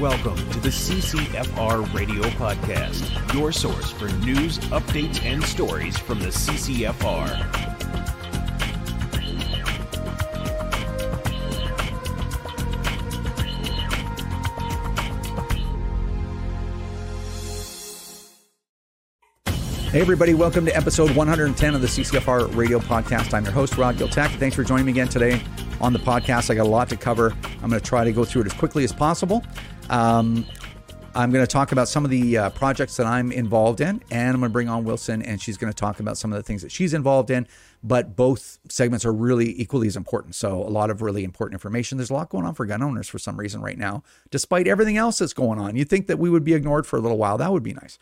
Welcome to the CCFR Radio Podcast, your source for news, updates, and stories from the CCFR. Hey, everybody, welcome to episode 110 of the CCFR Radio Podcast. I'm your host, Rod Giltaca. Thanks for joining me again today on the podcast. I got a lot to cover. I'm going to try to go through it as quickly as possible. Um, I'm going to talk about some of the uh, projects that I'm involved in, and I'm going to bring on Wilson, and she's going to talk about some of the things that she's involved in. But both segments are really equally as important. So, a lot of really important information. There's a lot going on for gun owners for some reason right now, despite everything else that's going on. You'd think that we would be ignored for a little while. That would be nice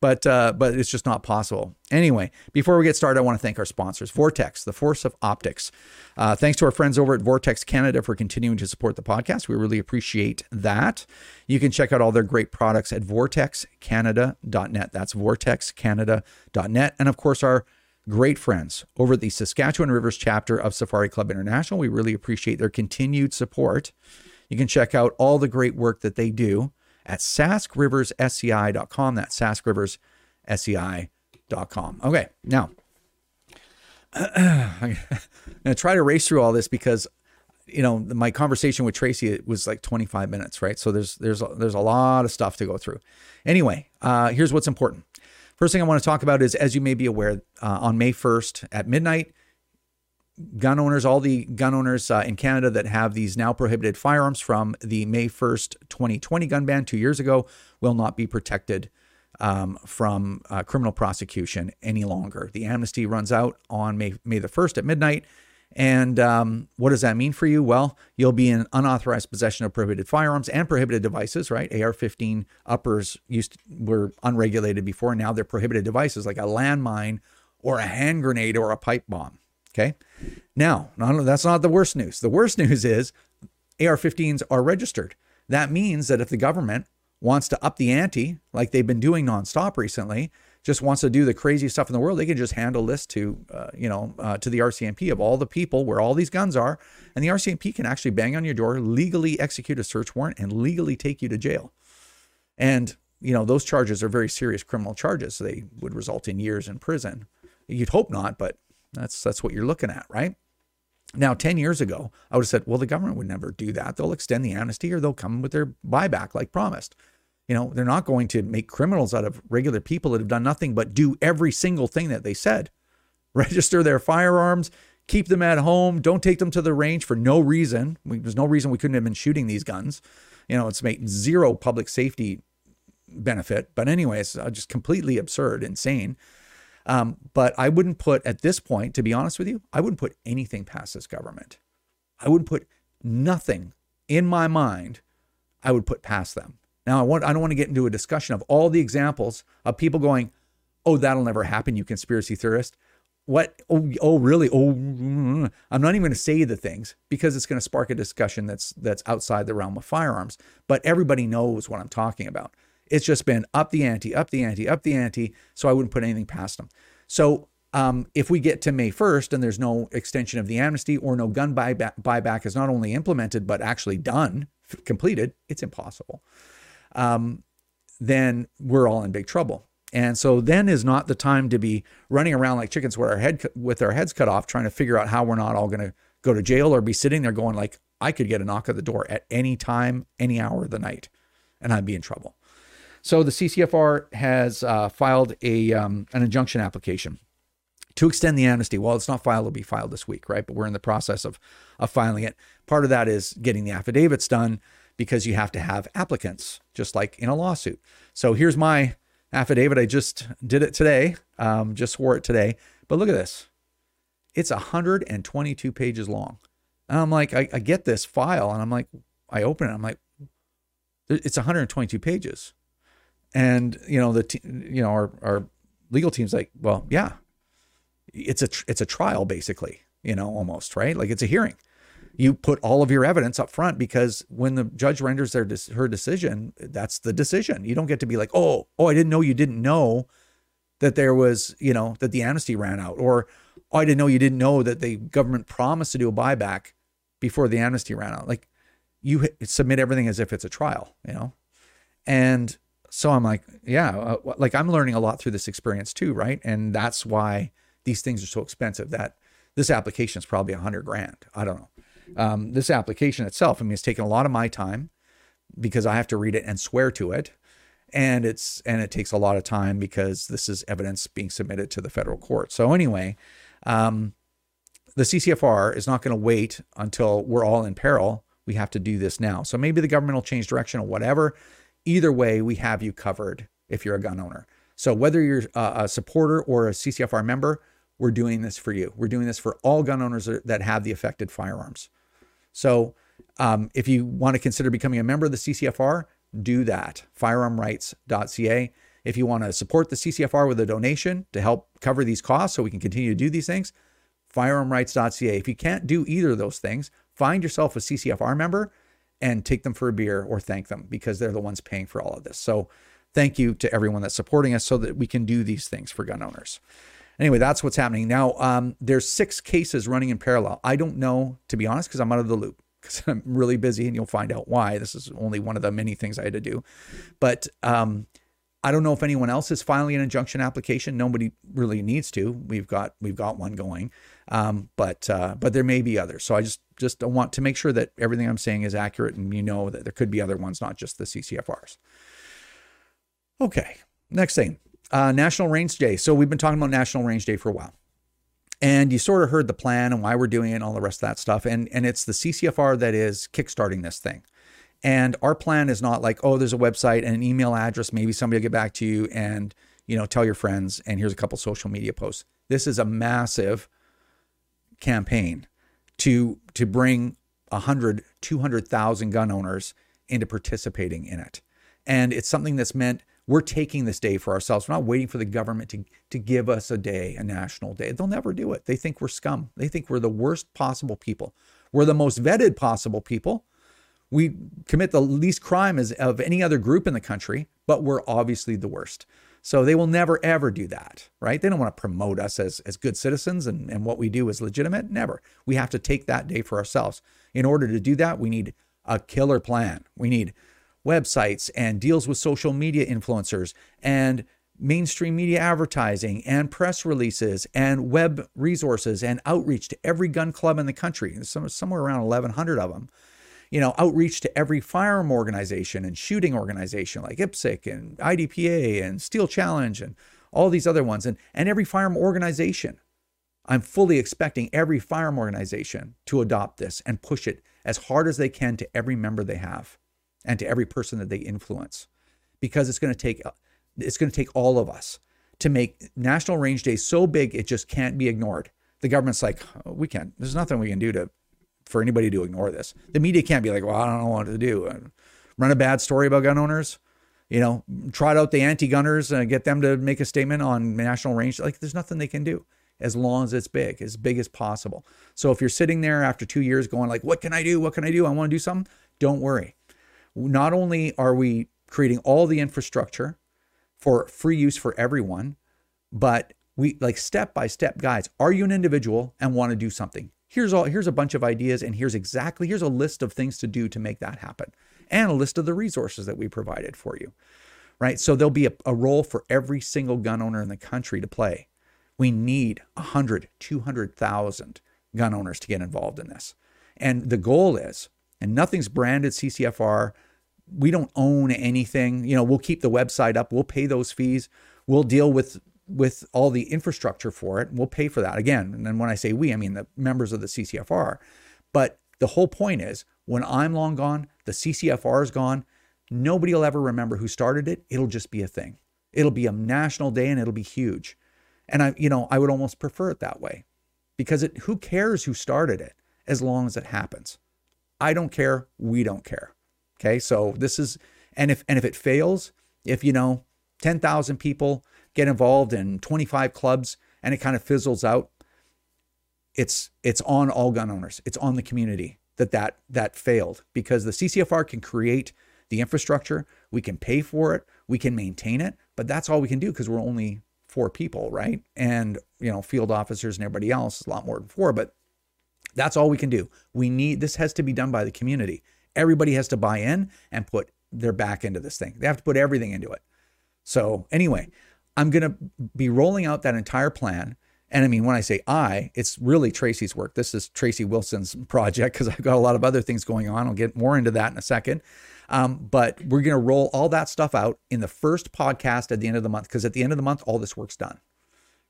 but uh, but it's just not possible. Anyway, before we get started, I want to thank our sponsors, Vortex, the force of optics. Uh, thanks to our friends over at Vortex Canada for continuing to support the podcast. We really appreciate that. You can check out all their great products at vortexcanada.net. That's vortexcanada.net, and of course our great friends over at the Saskatchewan Rivers chapter of Safari Club International. We really appreciate their continued support. You can check out all the great work that they do at saskriversSCI.com. That's saskriversSCI.com. Okay, now I'm going to try to race through all this because you know my conversation with Tracy it was like 25 minutes, right? So there's there's there's a lot of stuff to go through. Anyway, uh, here's what's important. First thing I want to talk about is, as you may be aware, uh, on May 1st at midnight, gun owners, all the gun owners uh, in Canada that have these now prohibited firearms from the May 1st, 2020 gun ban two years ago will not be protected um, from uh, criminal prosecution any longer. The amnesty runs out on May, May the 1st at midnight. And um, what does that mean for you? Well, you'll be in unauthorized possession of prohibited firearms and prohibited devices, right? AR-15 uppers used to, were unregulated before. Now they're prohibited devices like a landmine or a hand grenade or a pipe bomb. Okay. Now, not, that's not the worst news. The worst news is AR 15s are registered. That means that if the government wants to up the ante, like they've been doing nonstop recently, just wants to do the crazy stuff in the world, they can just hand a list to, uh, you know, uh, to the RCMP of all the people where all these guns are, and the RCMP can actually bang on your door, legally execute a search warrant, and legally take you to jail. And you know those charges are very serious criminal charges. So they would result in years in prison. You'd hope not, but that's that's what you're looking at, right? Now, 10 years ago, I would have said, well, the government would never do that. They'll extend the amnesty or they'll come with their buyback like promised. You know, they're not going to make criminals out of regular people that have done nothing but do every single thing that they said. Register their firearms, keep them at home, don't take them to the range for no reason. We, there's no reason we couldn't have been shooting these guns. You know, it's made zero public safety benefit. But, anyways, just completely absurd, insane. Um, but I wouldn't put at this point, to be honest with you, I wouldn't put anything past this government. I wouldn't put nothing in my mind. I would put past them. Now I want I don't want to get into a discussion of all the examples of people going, "Oh, that'll never happen, you conspiracy theorist." What? Oh, oh, really? Oh, I'm not even going to say the things because it's going to spark a discussion that's that's outside the realm of firearms. But everybody knows what I'm talking about. It's just been up the ante, up the ante, up the ante. So I wouldn't put anything past them. So um, if we get to May 1st and there's no extension of the amnesty or no gun buyback, buyback is not only implemented but actually done, completed, it's impossible. Um, then we're all in big trouble. And so then is not the time to be running around like chickens with our head with our heads cut off, trying to figure out how we're not all going to go to jail or be sitting there going like, I could get a knock at the door at any time, any hour of the night, and I'd be in trouble. So the CCFR has uh, filed a um, an injunction application to extend the amnesty. Well, it's not filed; it'll be filed this week, right? But we're in the process of of filing it. Part of that is getting the affidavits done because you have to have applicants, just like in a lawsuit. So here's my affidavit. I just did it today, um, just swore it today. But look at this; it's 122 pages long. And I'm like, I, I get this file, and I'm like, I open it. I'm like, it's 122 pages. And you know the you know our our legal team's like, well, yeah, it's a tr- it's a trial basically, you know, almost right, like it's a hearing. You put all of your evidence up front because when the judge renders their her decision, that's the decision. You don't get to be like, oh, oh, I didn't know you didn't know that there was, you know, that the amnesty ran out, or oh, I didn't know you didn't know that the government promised to do a buyback before the amnesty ran out. Like you submit everything as if it's a trial, you know, And so I'm like, yeah, uh, like I'm learning a lot through this experience too, right? And that's why these things are so expensive. That this application is probably a hundred grand. I don't know. Um, this application itself, I mean, it's taken a lot of my time because I have to read it and swear to it, and it's and it takes a lot of time because this is evidence being submitted to the federal court. So anyway, um, the CCFR is not going to wait until we're all in peril. We have to do this now. So maybe the government will change direction or whatever. Either way, we have you covered if you're a gun owner. So whether you're a supporter or a CCFR member, we're doing this for you. We're doing this for all gun owners that have the affected firearms. So um, if you want to consider becoming a member of the CCFR, do that. Firearmrights.ca. If you want to support the CCFR with a donation to help cover these costs so we can continue to do these things, firearmrights.ca. If you can't do either of those things, find yourself a CCFR member and take them for a beer or thank them because they're the ones paying for all of this. So thank you to everyone that's supporting us so that we can do these things for gun owners. Anyway, that's what's happening now. Um, there's six cases running in parallel. I don't know, to be honest, because I'm out of the loop because I'm really busy, and you'll find out why. This is only one of the many things I had to do, but um, I don't know if anyone else is filing an injunction application. Nobody really needs to. We've got we've got one going, um, but uh, but there may be others. So I just just want to make sure that everything I'm saying is accurate, and you know that there could be other ones, not just the CCFRs. Okay, next thing uh, National Range Day. So we've been talking about National Range Day for a while. And you sort of heard the plan and why we're doing it and all the rest of that stuff. And, and it's the CCFR that is kickstarting this thing. And our plan is not like, oh, there's a website and an email address. Maybe somebody will get back to you and, you know, tell your friends. And here's a couple social media posts. This is a massive campaign to to bring 100, 200,000 gun owners into participating in it. And it's something that's meant we're taking this day for ourselves. We're not waiting for the government to, to give us a day, a national day. They'll never do it. They think we're scum. They think we're the worst possible people. We're the most vetted possible people. We commit the least crime as of any other group in the country, but we're obviously the worst. So they will never ever do that, right? They don't want to promote us as, as good citizens and, and what we do is legitimate. Never. We have to take that day for ourselves. In order to do that, we need a killer plan. We need websites and deals with social media influencers and mainstream media advertising and press releases and web resources and outreach to every gun club in the country. There's somewhere around 1,100 of them. You know, outreach to every firearm organization and shooting organization like IPSC and IDPA and Steel Challenge and all these other ones and, and every firearm organization. I'm fully expecting every firearm organization to adopt this and push it as hard as they can to every member they have and to every person that they influence because it's going to take it's going to take all of us to make National Range Day so big it just can't be ignored. The government's like, oh, we can't. There's nothing we can do to for anybody to ignore this. The media can't be like, well, I don't know what to do. Uh, run a bad story about gun owners. You know, trot out the anti-gunners and get them to make a statement on national range. Like, there's nothing they can do as long as it's big, as big as possible. So if you're sitting there after two years going like, what can I do? What can I do? I want to do something. Don't worry not only are we creating all the infrastructure for free use for everyone, but we like step by step guides. Are you an individual and want to do something? Here's all here's a bunch of ideas and here's exactly here's a list of things to do to make that happen and a list of the resources that we provided for you. Right? So there'll be a, a role for every single gun owner in the country to play. We need 100, 200,000 gun owners to get involved in this. And the goal is, and nothing's branded CCFR, we don't own anything. You know, we'll keep the website up. We'll pay those fees. We'll deal with with all the infrastructure for it. We'll pay for that again. And then when I say we, I mean the members of the CCFR. But the whole point is, when I'm long gone, the CCFR is gone. Nobody will ever remember who started it. It'll just be a thing. It'll be a national day and it'll be huge. And I, you know, I would almost prefer it that way because it who cares who started it as long as it happens. I don't care. We don't care. Okay, so this is, and if and if it fails, if you know, ten thousand people get involved in twenty five clubs and it kind of fizzles out, it's it's on all gun owners. It's on the community that that that failed because the CCFR can create the infrastructure, we can pay for it, we can maintain it, but that's all we can do because we're only four people, right? And you know, field officers and everybody else is a lot more than four, but that's all we can do. We need this has to be done by the community. Everybody has to buy in and put their back into this thing. They have to put everything into it. So anyway, I'm going to be rolling out that entire plan. And I mean, when I say I, it's really Tracy's work. This is Tracy Wilson's project because I've got a lot of other things going on. I'll get more into that in a second. Um, but we're going to roll all that stuff out in the first podcast at the end of the month because at the end of the month, all this work's done.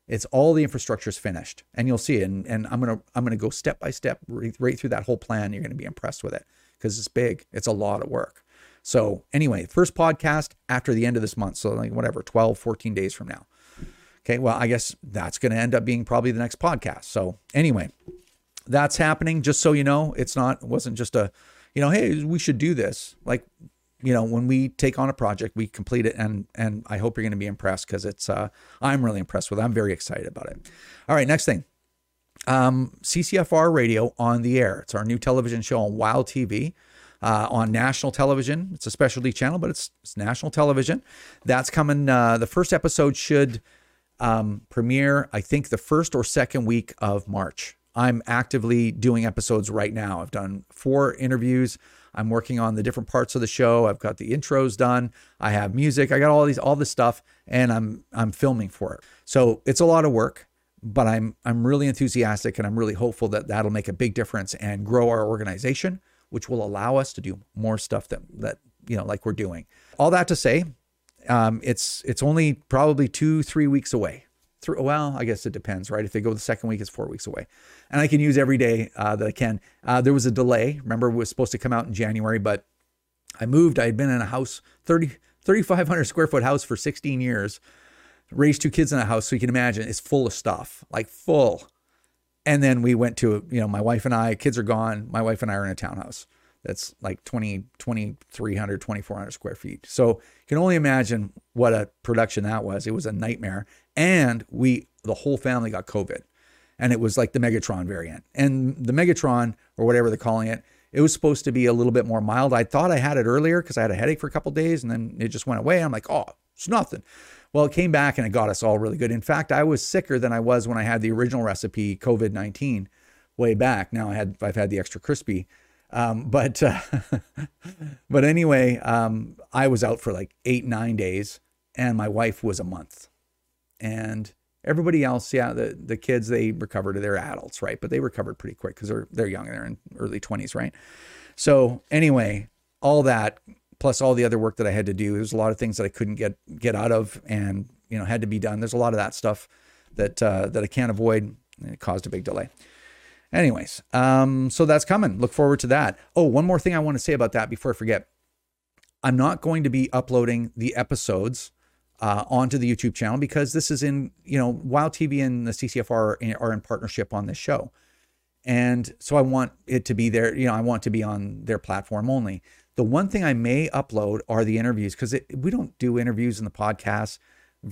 It's all the infrastructure is finished, and you'll see. And, and I'm gonna I'm gonna go step by step right, right through that whole plan. You're gonna be impressed with it because it's big. It's a lot of work. So anyway, first podcast after the end of this month. So like whatever, 12, 14 days from now. Okay. Well, I guess that's going to end up being probably the next podcast. So anyway, that's happening. Just so you know, it's not, it wasn't just a, you know, hey, we should do this. Like, you know, when we take on a project, we complete it, and and I hope you're going to be impressed because it's, uh, I'm really impressed with. it. I'm very excited about it. All right, next thing, um, CCFR Radio on the air. It's our new television show on Wild TV. Uh, on national television. It's a specialty channel, but it's, it's national television. That's coming. Uh, the first episode should um, premiere, I think, the first or second week of March. I'm actively doing episodes right now. I've done four interviews. I'm working on the different parts of the show. I've got the intros done. I have music. I got all these, all this stuff, and I'm I'm filming for it. So it's a lot of work, but I'm I'm really enthusiastic, and I'm really hopeful that that'll make a big difference and grow our organization which will allow us to do more stuff that that you know like we're doing. All that to say, um, it's it's only probably two three weeks away. Through, well, I guess it depends, right? If they go the second week, it's four weeks away, and I can use every day uh, that I can. Uh, there was a delay. Remember, it was supposed to come out in January, but I moved. I had been in a house 30 3,500 square foot house for 16 years, raised two kids in a house, so you can imagine it's full of stuff, like full and then we went to, you know, my wife and I, kids are gone. My wife and I are in a townhouse that's like 20, 2,300, 2,400 square feet. So you can only imagine what a production that was. It was a nightmare. And we, the whole family got COVID. And it was like the Megatron variant. And the Megatron, or whatever they're calling it, it was supposed to be a little bit more mild. I thought I had it earlier because I had a headache for a couple days and then it just went away. I'm like, oh, it's nothing. Well, it came back and it got us all really good. In fact, I was sicker than I was when I had the original recipe, COVID 19, way back. Now I had, I've had the extra crispy. Um, but, uh, but anyway, um, I was out for like eight, nine days and my wife was a month. And everybody else, yeah, the, the kids, they recovered. They're adults, right? But they recovered pretty quick because they're, they're young. They're in early 20s, right? So anyway, all that plus all the other work that I had to do. There's a lot of things that I couldn't get get out of, and you know had to be done. There's a lot of that stuff that uh, that I can't avoid. And it caused a big delay. Anyways, um, so that's coming. Look forward to that. Oh, one more thing I want to say about that before I forget. I'm not going to be uploading the episodes uh, onto the YouTube channel because this is in, you know, Wild TV and the CCFR are in, are in partnership on this show. And so I want it to be there, you know, I want to be on their platform only. The one thing I may upload are the interviews because we don't do interviews in the podcast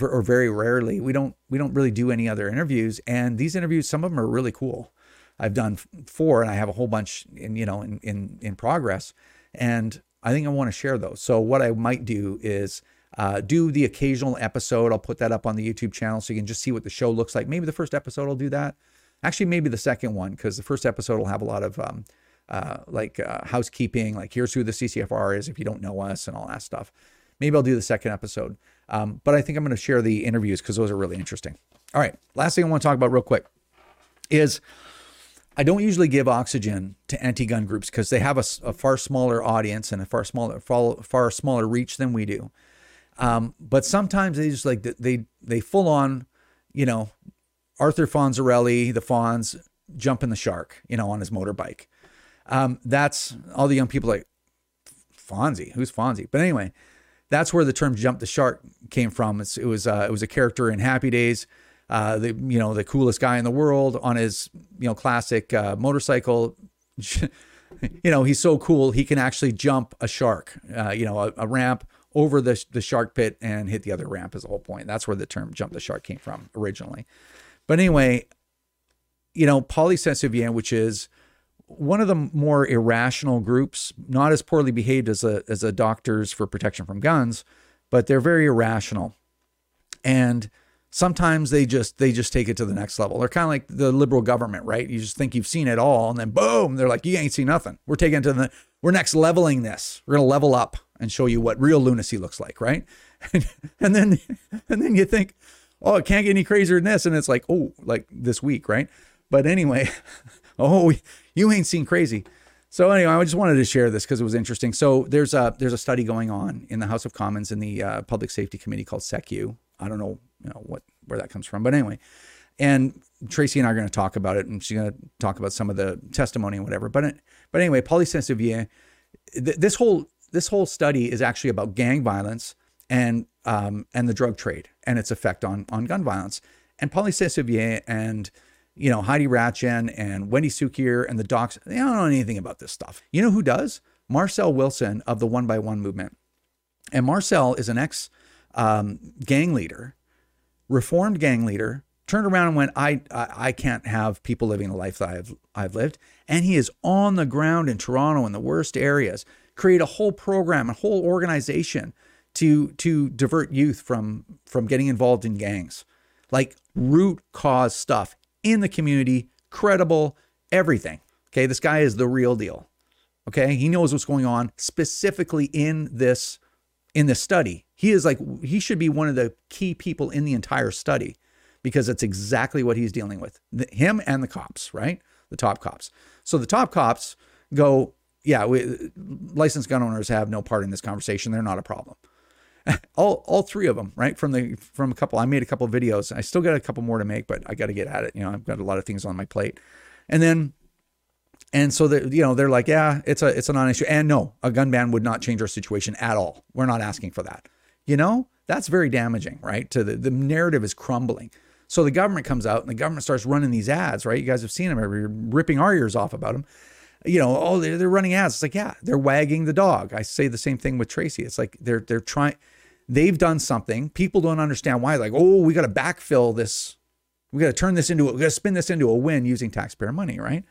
or very rarely. We don't we don't really do any other interviews, and these interviews, some of them are really cool. I've done four, and I have a whole bunch in you know in in in progress, and I think I want to share those. So what I might do is. Uh, do the occasional episode. I'll put that up on the YouTube channel so you can just see what the show looks like. Maybe the first episode will do that. Actually, maybe the second one because the first episode will have a lot of um, uh, like uh, housekeeping, like here's who the CCFR is if you don't know us and all that stuff. Maybe I'll do the second episode. Um, but I think I'm going to share the interviews because those are really interesting. All right. Last thing I want to talk about real quick is I don't usually give oxygen to anti-gun groups because they have a, a, far smaller audience and a far smaller far, far smaller reach than we do. Um, but sometimes they just like they they full on, you know, Arthur Fonzarelli, the Fonz, jumping the shark, you know, on his motorbike. Um, that's all the young people like Fonzie. Who's Fonzie? But anyway, that's where the term "jump the shark" came from. It's, it was uh, it was a character in Happy Days. Uh, the you know the coolest guy in the world on his you know classic uh, motorcycle. you know he's so cool he can actually jump a shark. Uh, you know a, a, ramp over the the shark pit and hit the other ramp is the whole point. That's where the term "jump the shark" came from originally. But anyway, you know PolySeSouvient, which is one of the more irrational groups, not as poorly behaved as a as a doctors for protection from guns, but they're very irrational. And sometimes they just they just take it to the next level. They're kind of like the liberal government, right? You just think you've seen it all, and then boom, they're like, you ain't seen nothing. We're taking to the we're next leveling this. We're gonna level up. and show you what real lunacy looks like, right? and then and then you think, oh, it can't get any crazier than this, and it's like, oh, like this week, right? But anyway, oh, you ain't seen crazy. So anyway, I just wanted to share this because it was interesting. So there's a there's a study going on in the House of Commons in the uh, Public Safety Committee called SECU. I don't know, you know what where that comes from, but anyway, and Tracy and I are going to talk about it, and she's going to talk about some of the testimony and whatever. But but anyway, Poly th- this whole this whole study is actually about gang violence and um, and the drug trade and its effect on on gun violence. And Poly and you know Heidi Rathjen and Wendy Cukier and the docs, they don't know anything about this stuff. You know who does? Marcel Wilson of the One by One movement. And Marcel is an ex um, gang leader, reformed gang leader turned around and went, I, I, I can't have people living the life that I've I've lived. And he is on the ground in Toronto in the worst areas, create a whole program, a whole organization to to divert youth from from getting involved in gangs. Like root cause stuff in the community, credible, everything. Okay, this guy is the real deal. Okay, he knows what's going on specifically in this in this study. He is like he should be one of the key people in the entire study because it's exactly what he's dealing with. The, him and the cops, right? The top cops. So the top cops go, yeah, we, licensed gun owners have no part in this conversation. They're not a problem. all, all three of them, right? From the from a couple, I made a couple videos. I still got a couple more to make, but I got to get at it. You know, I've got a lot of things on my plate. And then, and so that you know, they're like, yeah, it's a it's a non-issue. And no, a gun ban would not change our situation at all. We're not asking for that. You know, that's very damaging, right? To the the narrative is crumbling. So the government comes out and the government starts running these ads, right? You guys have seen them. We're ripping our ears off about them. You know, oh, they're, they're running ads. It's like, yeah, they're wagging the dog. I say the same thing with Tracy. It's like they're they're trying. They've done something. People don't understand why. Like, oh, we got to backfill this. We got to turn this into. We got to spin this into a win using taxpayer money, right?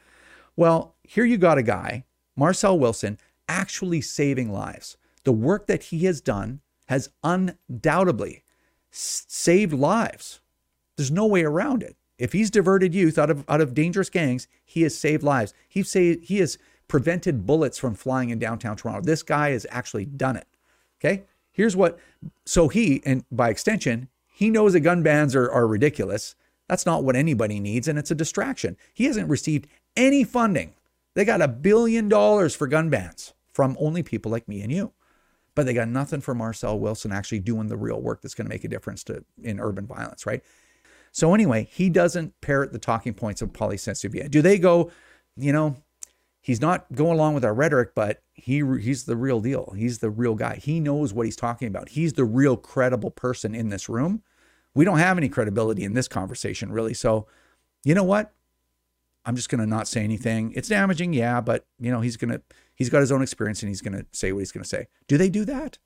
Well, here you got a guy, Marcel Wilson, actually saving lives. The work that he has done has undoubtedly saved lives there's no way around it. If he's diverted youth out of out of dangerous gangs, he has saved lives. He say he has prevented bullets from flying in downtown Toronto. This guy has actually done it. Okay? Here's what so he and by extension, he knows that gun bans are, are ridiculous. That's not what anybody needs, and it's a distraction. He hasn't received any funding. They got a billion dollars for gun bans from only people like me and you. But they got nothing for Marcel Wilson actually doing the real work that's going to make a difference to in urban violence, right? So anyway, he doesn't parrot the talking points of Poly. Do they go, you know, he's not going along with our rhetoric, but he he's the real deal. He's the real guy. He knows what he's talking about. He's the real credible person in this room. We don't have any credibility in this conversation, really. So, you know what? I'm just going to not say anything. It's damaging, yeah, but you know, he's going to he's got his own experience and he's going to say what he's going to say. Do they do that?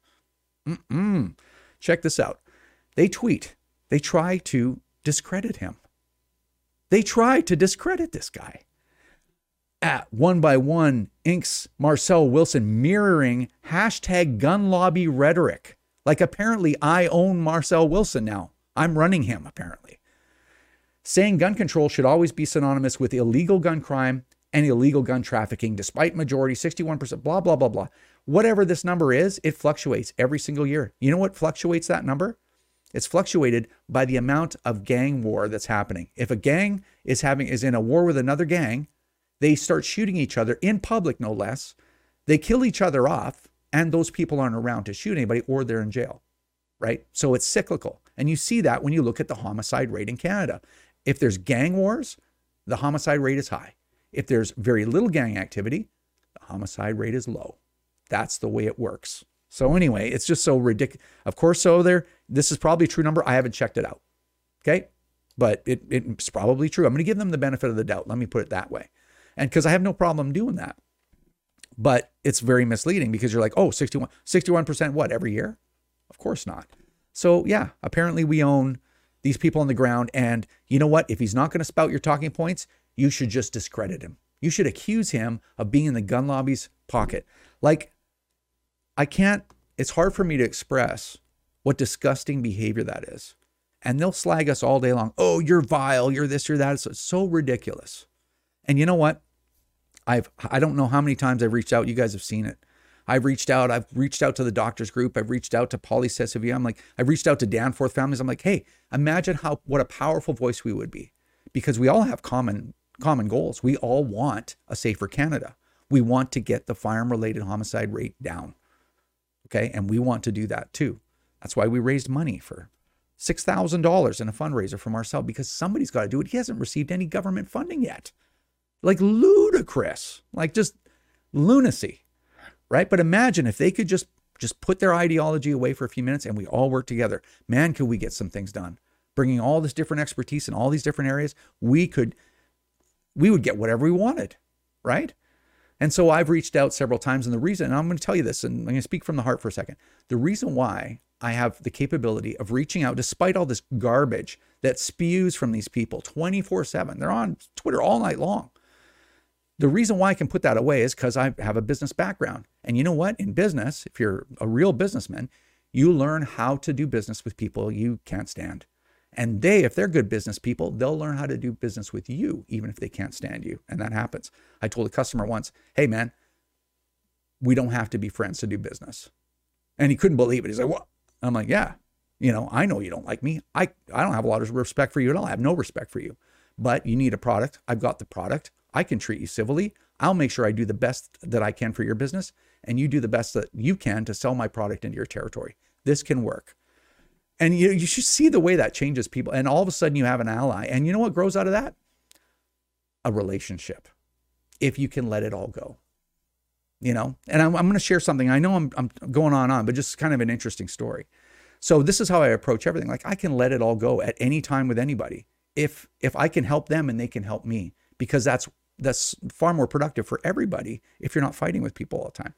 Mm-mm. Check this out. They tweet. They try to discredit him. They try to discredit this guy. At one by one, inks Marcel Wilson mirroring hashtag gun lobby rhetoric. Like apparently I own Marcel Wilson now. I'm running him, apparently. Saying gun control should always be synonymous with illegal gun crime and illegal gun trafficking, despite majority 61%, blah, blah, blah, blah. Whatever this number is, it fluctuates every single year. You know what fluctuates that number? It's fluctuated by the amount of gang war that's happening. If a gang is having is in a war with another gang, they start shooting each other in public, no less. They kill each other off, and those people aren't around to shoot anybody, or they're in jail, right? So it's cyclical, and you see that when you look at the homicide rate in Canada. If there's gang wars, the homicide rate is high. If there's very little gang activity, the homicide rate is low. That's the way it works. So anyway, it's just so ridiculous. Of course, so there. This is probably a true number. I haven't checked it out. Okay, but it, it's probably true. I'm going to give them the benefit of the doubt. Let me put it that way, and because I have no problem doing that. But it's very misleading because you're like, oh, 61, 61% what every year? Of course not. So yeah, apparently we own these people on the ground. And you know what? If he's not going to spout your talking points, you should just discredit him. You should accuse him of being in the gun lobby's pocket. Like I can't, it's hard for me to express what disgusting behavior that is. And they'll slag us all day long. Oh, you're vile, you're this, you're that. It's so ridiculous. And you know what? I've I don't know how many times I've reached out. You guys have seen it. I've reached out. I've reached out to the doctors group. I've reached out to PolySeSouvient. I'm like, I've reached out to Danforth families. I'm like, hey, imagine how what a powerful voice we would be, because we all have common common goals. We all want a safer Canada. We want to get the firearm related homicide rate down. Okay, and we want to do that too. That's why we raised money for six thousand dollars in a fundraiser for Marcel because somebody's got to do it. He hasn't received any government funding yet. Like ludicrous, like just lunacy right? But imagine if they could just just put their ideology away for a few minutes and we all work together. Man, could we get some things done? Bringing all this different expertise in all these different areas, we could we would get whatever we wanted, right? And so I've reached out several times and the reason and I'm going to tell you this and I'm going to speak from the heart for a second. The reason why I have the capability of reaching out despite all this garbage that spews from these people 24/7. They're on Twitter all night long. The reason why I can put that away is because I have a business background. And you know what? In business, if you're a real businessman, you learn how to do business with people you can't stand. And they, if they're good business people, they'll learn how to do business with you, even if they can't stand you. And that happens. I told a customer once, hey, man, we don't have to be friends to do business. And he couldn't believe it. He's like, what? I'm like, yeah, you know, I know you don't like me. I, I don't have a lot of respect for you at all. I have no respect for you. But you need a product. I've got the product. I can treat you civilly. I'll make sure I do the best that I can for your business, and you do the best that you can to sell my product into your territory. This can work. And you, you should see the way that changes people. And all of a sudden, you have an ally. And you know what grows out of that? A relationship, if you can let it all go. You know, and I'm, I'm going to share something. I know I'm, I'm going on and on, but just kind of an interesting story. So this is how I approach everything. Like I can let it all go at any time with anybody. If if I can help them and they can help me, because that's that's far more productive for everybody if you're not fighting with people all the time.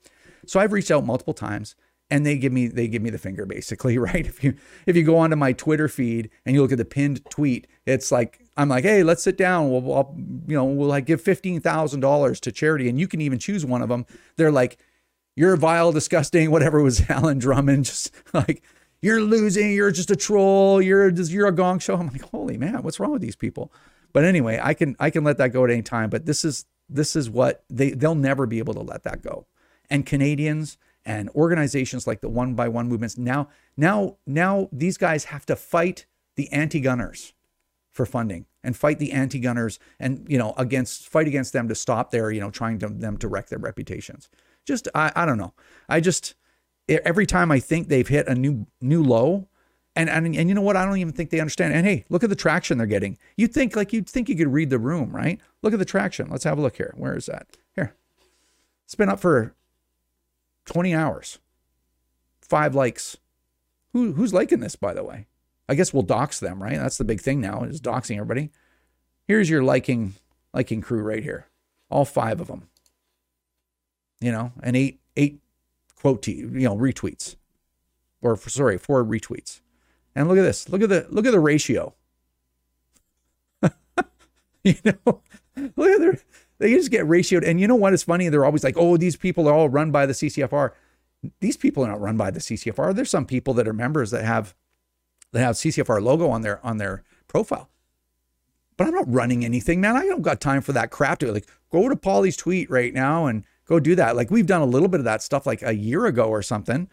So I've reached out multiple times and they give me they give me the finger basically, right? If you if you go onto my Twitter feed and you look at the pinned tweet, it's like I'm like, hey, let's sit down. We'll, I'll, you know, we'll like give fifteen thousand dollars to charity, and you can even choose one of them. They're like, you're vile, disgusting, whatever was Alan Drummond, just like you're losing, you're just a troll, you're you're a gong show. I'm like, holy man, what's wrong with these people? But anyway, I can I can let that go at any time. But this is this is what they they'll never be able to let that go. And Canadians and organizations like the one by one movements now now now these guys have to fight the anti-gunners for funding and fight the anti-gunners and you know against fight against them to stop their you know trying to them to wreck their reputations just I, I don't know i just every time i think they've hit a new new low and, and and you know what? I don't even think they understand. And hey, look at the traction they're getting. You'd think like you'd think you could read the room, right? Look at the traction. Let's have a look here. Where is that? Here. It's been up for 20 hours. Five likes. Who who's liking this, by the way? I guess we'll dox them, right? That's the big thing now, is doxing everybody. Here's your liking liking crew right here. All five of them. You know, and eight eight quote you know retweets. Or sorry, four retweets. And look at this. Look at the look at the ratio. you know, look at their they just get ratioed. And you know what? It's funny? They're always like, oh, these people are all run by the CCFR. These people are not run by the CCFR. There's some people that are members that have that have CCFR logo on their on their profile. But I'm not running anything, man. I don't got time for that crap to like go to Poly's tweet right now and go do that. Like we've done a little bit of that stuff like a year ago or something.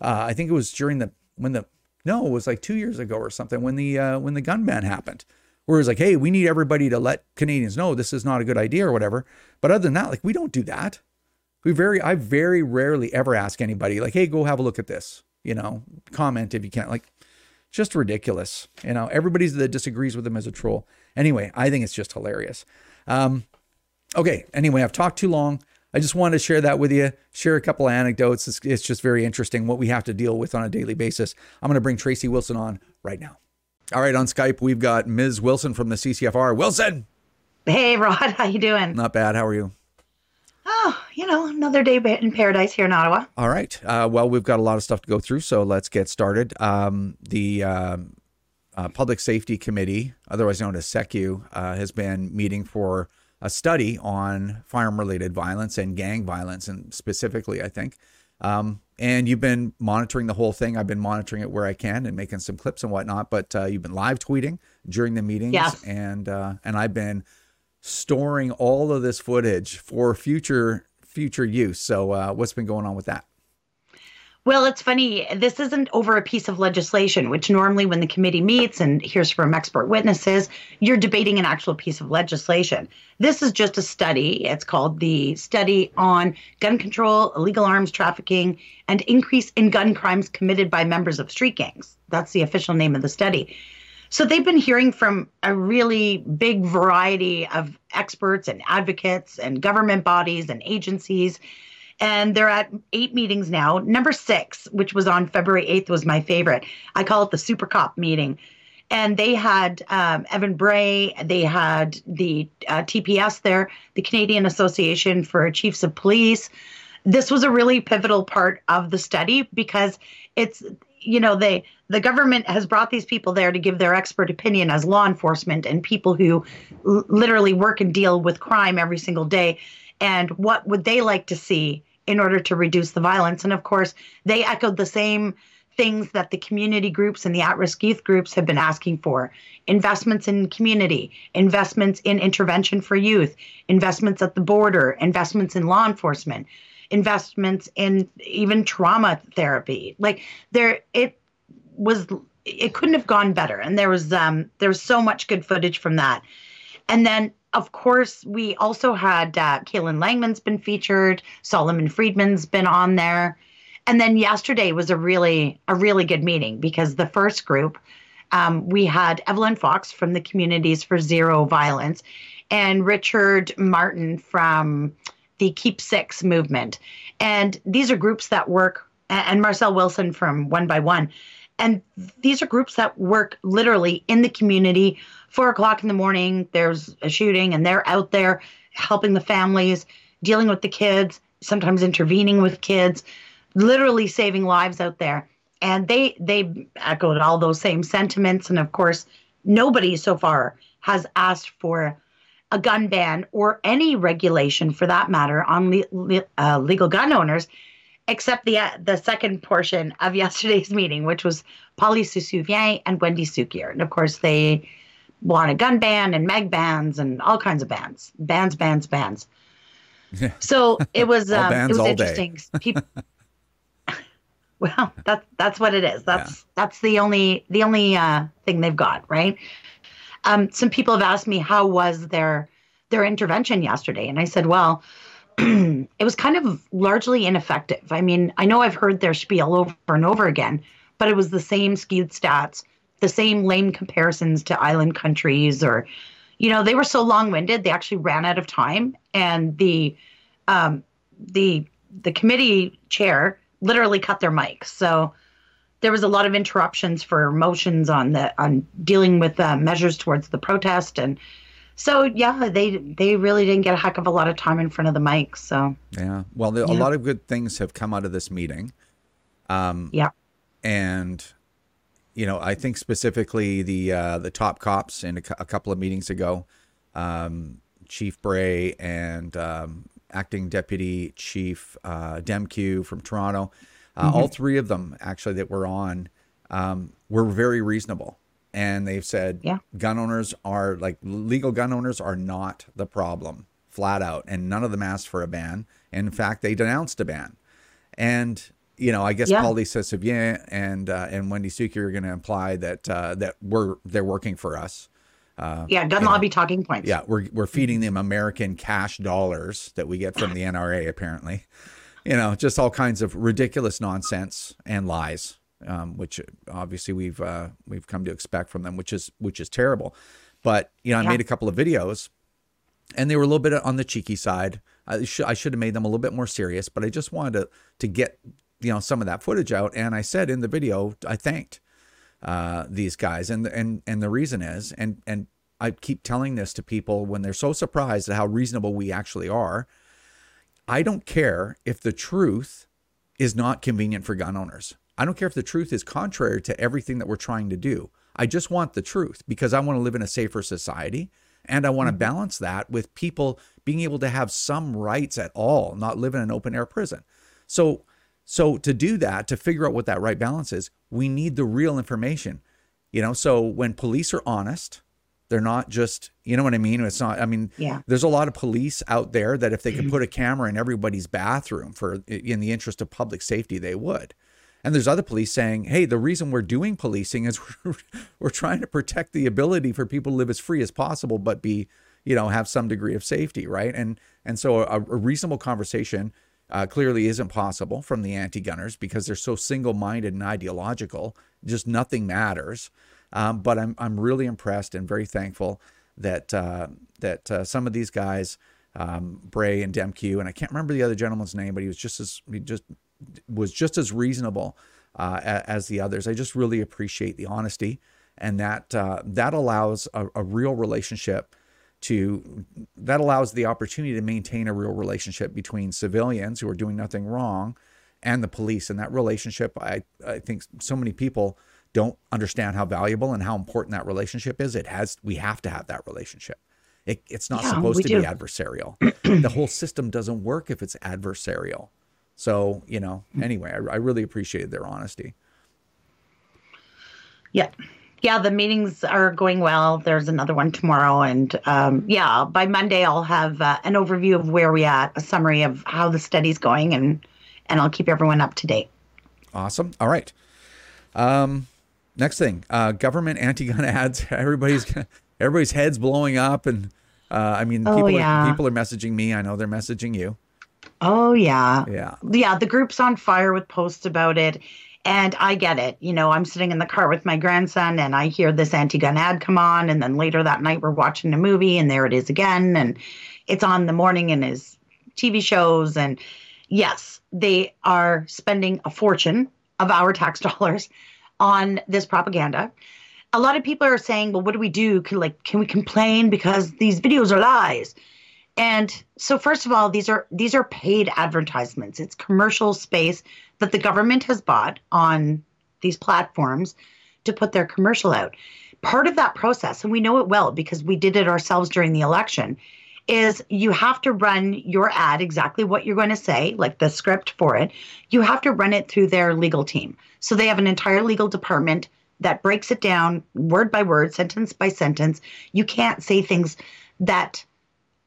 Uh, I think it was during the when the no, it was like two years ago or something when the uh, when the gun ban happened. Where it's like, hey, we need everybody to let Canadians know this is not a good idea or whatever. But other than that, like we don't do that. We very, I very rarely ever ask anybody like, hey, go have a look at this. You know, comment if you can. Like, just ridiculous. You know, everybody that disagrees with them is a troll. Anyway, I think it's just hilarious. Um, okay. Anyway, I've talked too long. I just wanted to share that with you, share a couple of anecdotes. It's, it's just very interesting what we have to deal with on a daily basis. I'm going to bring Tracy Wilson on right now. All right, on Skype, we've got Ms. Wilson from the CCFR. Wilson! Hey, Rod, how you doing? Not bad. How are you? Oh, you know, another day in paradise here in Ottawa. All right. Uh, well, we've got a lot of stuff to go through, so let's get started. Um, the um, uh, Public Safety Committee, otherwise known as SECU, uh, has been meeting for a study on firearm related violence and gang violence, and specifically, I think. Um, and you've been monitoring the whole thing. I've been monitoring it where I can and making some clips and whatnot. But uh, you've been live tweeting during the meetings, yeah. and uh, and I've been storing all of this footage for future future use. So, uh, what's been going on with that? Well, it's funny. This isn't over a piece of legislation, which normally, when the committee meets and hears from expert witnesses, you're debating an actual piece of legislation. This is just a study. It's called the Study on Gun Control, Illegal Arms Trafficking, and Increase in Gun Crimes Committed by Members of Street Gangs. That's the official name of the study. So they've been hearing from a really big variety of experts and advocates and government bodies and agencies and they're at eight meetings now. Number six, which was on February 8th, was my favorite. I call it the Super Cop meeting. And they had um, Evan Bray, they had the uh, TPS there, the Canadian Association for Chiefs of Police. This was a really pivotal part of the study because it's, you know, they the government has brought these people there to give their expert opinion as law enforcement and people who l- literally work and deal with crime every single day and what would they like to see in order to reduce the violence. And of course, they echoed the same things that the community groups and the at risk youth groups have been asking for investments in community, investments in intervention for youth, investments at the border, investments in law enforcement, investments in even trauma therapy. Like there, it was, it couldn't have gone better. And there was, um, there was so much good footage from that. And then of course, we also had uh, Kaylin Langman's been featured. Solomon Friedman's been on there, and then yesterday was a really a really good meeting because the first group um, we had Evelyn Fox from the Communities for Zero Violence, and Richard Martin from the Keep Six movement, and these are groups that work, and Marcel Wilson from One by One, and these are groups that work literally in the community four o'clock in the morning, there's a shooting, and they're out there helping the families, dealing with the kids, sometimes intervening with kids, literally saving lives out there. And they they echoed all those same sentiments. And of course, nobody so far has asked for a gun ban or any regulation, for that matter, on le- le- uh, legal gun owners, except the uh, the second portion of yesterday's meeting, which was PolySeSouvient and Wendy Cukier. And of course, they want a gun ban and mag bans and all kinds of bans, bans, bans, bans. So it was um, it was interesting. People, well, that's that's what it is. That's yeah. that's the only the only uh, thing they've got, right? Um, some people have asked me how was their their intervention yesterday, and I said, well, it was kind of largely ineffective. I mean, I know I've heard their spiel over and over again, but it was the same skewed stats the same lame comparisons to island countries or you know they were so long-winded they actually ran out of time and the um, the the committee chair literally cut their mic so there was a lot of interruptions for motions on the on dealing with uh, measures towards the protest and so yeah they they really didn't get a heck of a lot of time in front of the mic so. Yeah. Well the, yeah. a lot of good things have come out of this meeting. Um yeah. and you know, I think specifically the uh, the top cops in a, a couple of meetings ago, um, Chief Bray and um, acting deputy chief uh, Demkiw from Toronto, uh, mm-hmm. all three of them actually that were on um, were very reasonable, and they've said yeah. gun owners are like legal gun owners are not the problem, flat out, and none of them asked for a ban. In fact, they denounced a ban, and you know, I guess yeah. PolySeSouvient and uh, and Wendy Cukier going to imply that uh, that we're they're working for us. Uh, yeah, gun lobby know, talking points. Yeah, we're we're feeding them American cash dollars that we get from the NRA. Apparently, you know, just all kinds of ridiculous nonsense and lies, um, which obviously we've uh, we've come to expect from them, which is which is terrible. But you know, I made a couple of videos, and they were a little bit on the cheeky side. I should I should have made them a little bit more serious, but I just wanted to to get you know some of that footage out, and I said in the video I thanked uh, these guys, and and and the reason is, and and I keep telling this to people when they're so surprised at how reasonable we actually are. I don't care if the truth is not convenient for gun owners. I don't care if the truth is contrary to everything that we're trying to do. I just want the truth because I want to live in a safer society. And I want to mm-hmm. balance that with people being able to have some rights at all, not live in an open air prison. So so to do that, to figure out what that right balance is, we need the real information. You know, so when police are honest, They're not just, you know what I mean? It's not, I mean, Yeah. there's a lot of police out there that if they could put a camera in everybody's bathroom for in the interest of public safety, they would. And there's other police saying, hey, the reason we're doing policing is we're, we're trying to protect the ability for people to live as free as possible, but be, you know, have some degree of safety, right? And and so a, a reasonable conversation uh, clearly isn't possible from the anti-gunners because they're so single-minded and ideological. Just nothing matters. Um, but I'm I'm really impressed and very thankful that uh, that uh, some of these guys, um, Bray and Demkiw, and I can't remember the other gentleman's name, but he was just as he just was just as reasonable uh, as the others. I just really appreciate the honesty, and that uh, that allows a, a real relationship to that allows the opportunity to maintain a real relationship between civilians who are doing nothing wrong and the police. And that relationship, I I think so many people don't understand how valuable and how important that relationship is. It has we have to have that relationship. It, it's not Yeah, supposed to do. be adversarial. the whole system doesn't work if it's adversarial. So you know, anyway, I, I really appreciated their honesty. Yeah. Yeah, the meetings are going well. There's another one tomorrow. And um, yeah, by Monday, I'll have uh, an overview of where we at, a summary of how the study's going, and, and I'll keep everyone up to date. Awesome. All right. Um, next thing, uh, government anti-gun ads. Everybody's everybody's heads blowing up, and uh, I mean, Oh, people yeah. are, people are messaging me. I know they're messaging you. Oh, yeah. Yeah. Yeah, the group's on fire with posts about it. And I get it. You know, I'm sitting in the car with my grandson and I hear this anti gun ad come on. And then later that night, we're watching a movie and there it is again. And it's on the morning in his TV shows. And yes, they are spending a fortune of our tax dollars on this propaganda. A lot of people are saying, well, what do we do? Can, like, can we complain because these videos are lies? And so first of all, these are these are paid advertisements. It's commercial space that the government has bought on these platforms to put their commercial out. Part of that process, and we know it well because we did it ourselves during the election, is you have to run your ad exactly what you're going to say, like the script for it. You have to run it through their legal team. So they have an entire legal department that breaks it down word by word, sentence by sentence. You can't say things that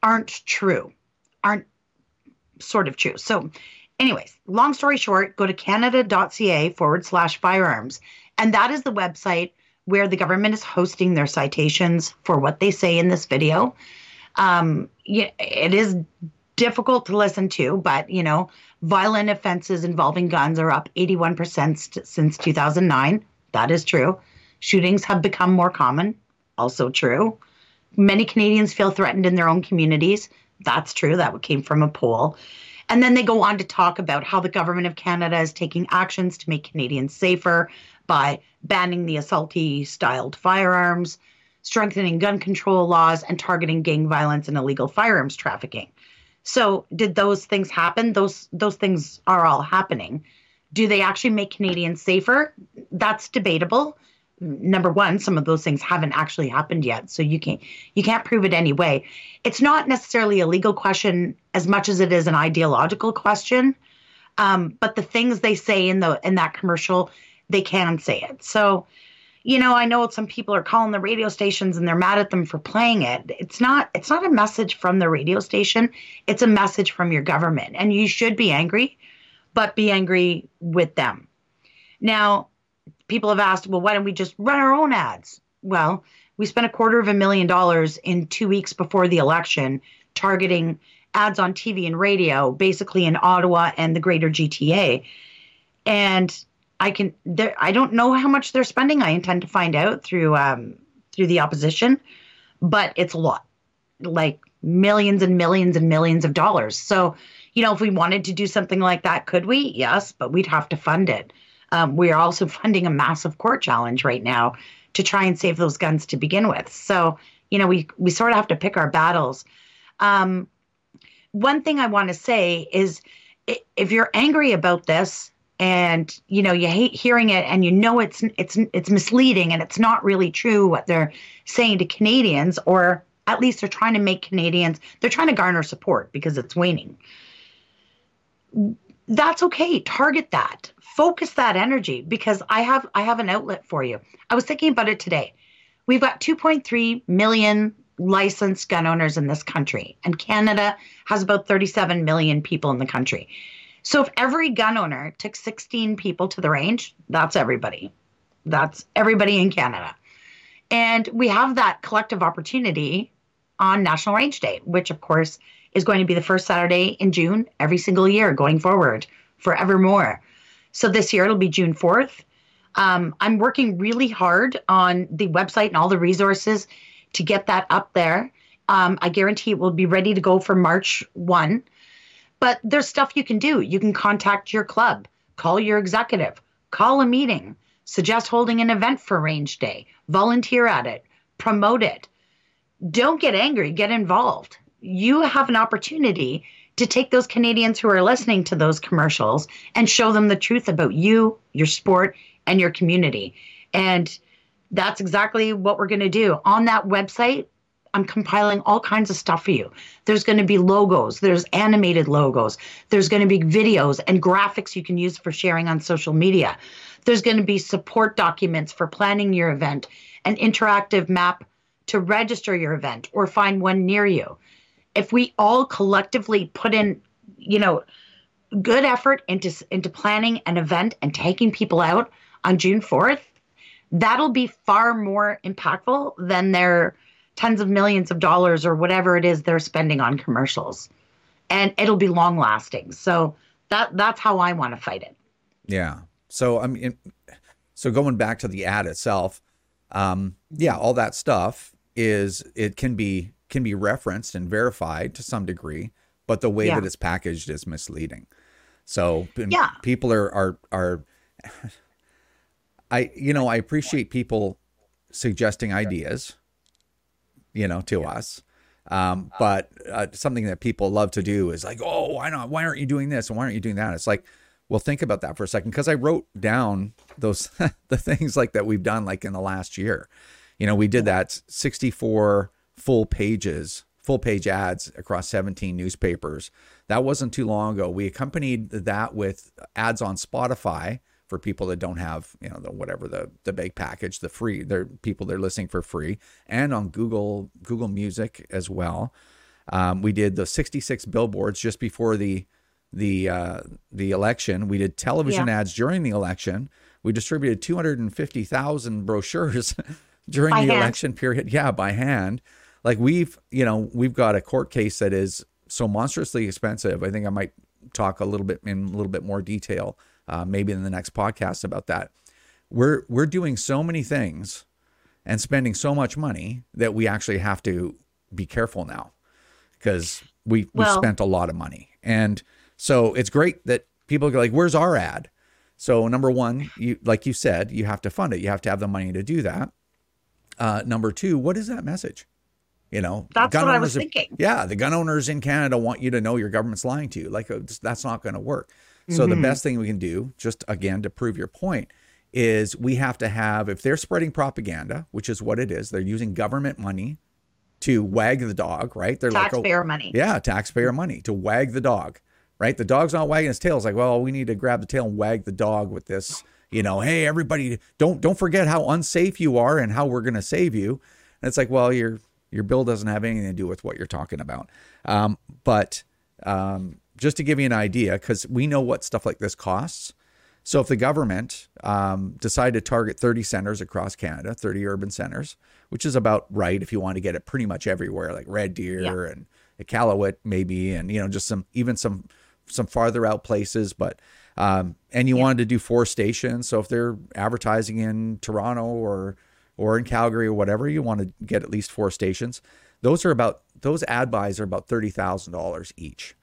aren't true, aren't sort of true. So, anyways, long story short, go to canada.ca forward slash firearms. And that is the website where the government is hosting their citations for what they say in this video. Um, it is difficult to listen to, but you know, violent offenses involving guns are up 81% since 2009. That is true. Shootings have become more common. Also true. Many Canadians feel threatened in their own communities. That's true. That came from a poll. And then they go on to talk about how the government of Canada is taking actions to make Canadians safer by banning the assaulty styled firearms, strengthening gun control laws, and targeting gang violence and illegal firearms trafficking. So, did those things happen? Those those things are all happening. Do they actually make Canadians safer? That's debatable. Number one, some of those things haven't actually happened yet, so you can't you can't prove it anyway. It's not necessarily a legal question as much as it is an ideological question. Um, but the things they say in the in that commercial, they can say it. So, you know, I know some people are calling the radio stations and they're mad at them for playing it. It's not it's not a message from the radio station. It's a message from your government. And you should be angry, but be angry with them. Now, people have asked, well, why don't we just run our own ads? Well, we spent a quarter of a million dollars in 2 weeks before the election targeting ads on TV and radio, basically in Ottawa and the greater GTA. And I can there I don't know how much they're spending. I intend to find out through um through the opposition, but it's a lot. Like millions and millions and millions of dollars. So, you know, if we wanted to do something like that, could we? Yes, but we'd have to fund it. Um, we are also funding a massive court challenge right now to try and save those guns to begin with. So, you know, we we sort of have to pick our battles. Um, one thing I want to say is if you're angry about this and you know you hate hearing it and you know it's it's it's misleading and it's not really true what they're saying to Canadians or at least they're trying to make Canadians they're trying to garner support because it's waning that's okay target that focus that energy because i have i have an outlet for you i was thinking about it today We've got 2.3 million licensed gun owners in this country, and Canada has about 37 million people in the country. So if every gun owner took 16 people to the range, that's everybody. That's everybody in Canada. And we have that collective opportunity on National Range Day, which of course is going to be the first Saturday in June every single year going forward forevermore. So this year it'll be June 4th. Um, I'm working really hard on the website and all the resources to get that up there. Um, I guarantee it will be ready to go for March 1. But there's stuff you can do. You can contact your club, call your executive, call a meeting, suggest holding an event for Range Day, volunteer at it, promote it. Don't get angry, get involved. You have an opportunity to take those Canadians who are listening to those commercials and show them the truth about you, your sport, and your community. And that's exactly what we're going to do. On that website, I'm compiling all kinds of stuff for you. There's going to be logos, there's animated logos, there's going to be videos and graphics you can use for sharing on social media. There's going to be support documents for planning your event, an interactive map to register your event or find one near you. If we all collectively put in, you know, good effort into into planning an event and taking people out on June 4th, that'll be far more impactful than their tens of millions of dollars or whatever it is they're spending on commercials. And it'll be long lasting. So that that's how I want to fight it. Yeah. So I mean so going back to the ad itself, um, yeah, all that stuff is it can be can be referenced and verified to some degree, but the way yeah. that it's packaged is misleading. So yeah. people are are are I you know, I appreciate people suggesting ideas you know, to yeah. us. Um, but uh, something that people love to do is like, oh, why not? Why aren't you doing this and why aren't you doing that? It's like, well, think about that for a second because I wrote down those the things like that we've done like in the last year. You know, we did that 64 full pages, full page ads across 17 newspapers. That wasn't too long ago. We accompanied that with ads on Spotify for people that don't have you know the whatever the the big package the free they're people they're listening for free and on google google music as well um, we did the 66 billboards just before the the uh, the election we did television yeah. ads during the election we distributed 250000 brochures during by the hand. election period yeah by hand like we've you know we've got a court case that is so monstrously expensive i think i might talk a little bit in a little bit more detail uh, maybe in the next podcast about that. We're we're doing so many things and spending so much money that we actually have to be careful now because we we spent a lot of money. And so it's great that people go like, "Where's our ad?" So number one, you like you said, you have to fund it. You have to have the money to do that. Uh, number two, what is that message? You know, that's what I was thinking. yeah, the gun owners in Canada want you to know your government's lying to you. Like uh, that's not going to work. So mm-hmm. the best thing we can do, just again to prove your point, is we have to have if they're spreading propaganda, which is what it is, they're using government money to wag the dog, right? They're taxpayer like, oh, money. Yeah, taxpayer money to wag the dog, right? The dog's not wagging his tail. It's like, well, we need to grab the tail and wag the dog with this. You know, hey, everybody, don't don't forget how unsafe you are and how we're going to save you. And it's like, well, your your bill doesn't have anything to do with what you're talking about. Um, but um, just to give you an idea, because we know what stuff like this costs. So if the government um, decided to target 30 centers across Canada, 30 urban centers, which is about right if you want to get it pretty much everywhere, like Red Deer yeah. and Iqaluit maybe, and you know just some even some some farther out places, but um, and you yeah. wanted to do four stations. So if they're advertising in Toronto or or in Calgary or whatever, you want to get at least four stations. Those are about those ad buys are about thirty thousand dollars each.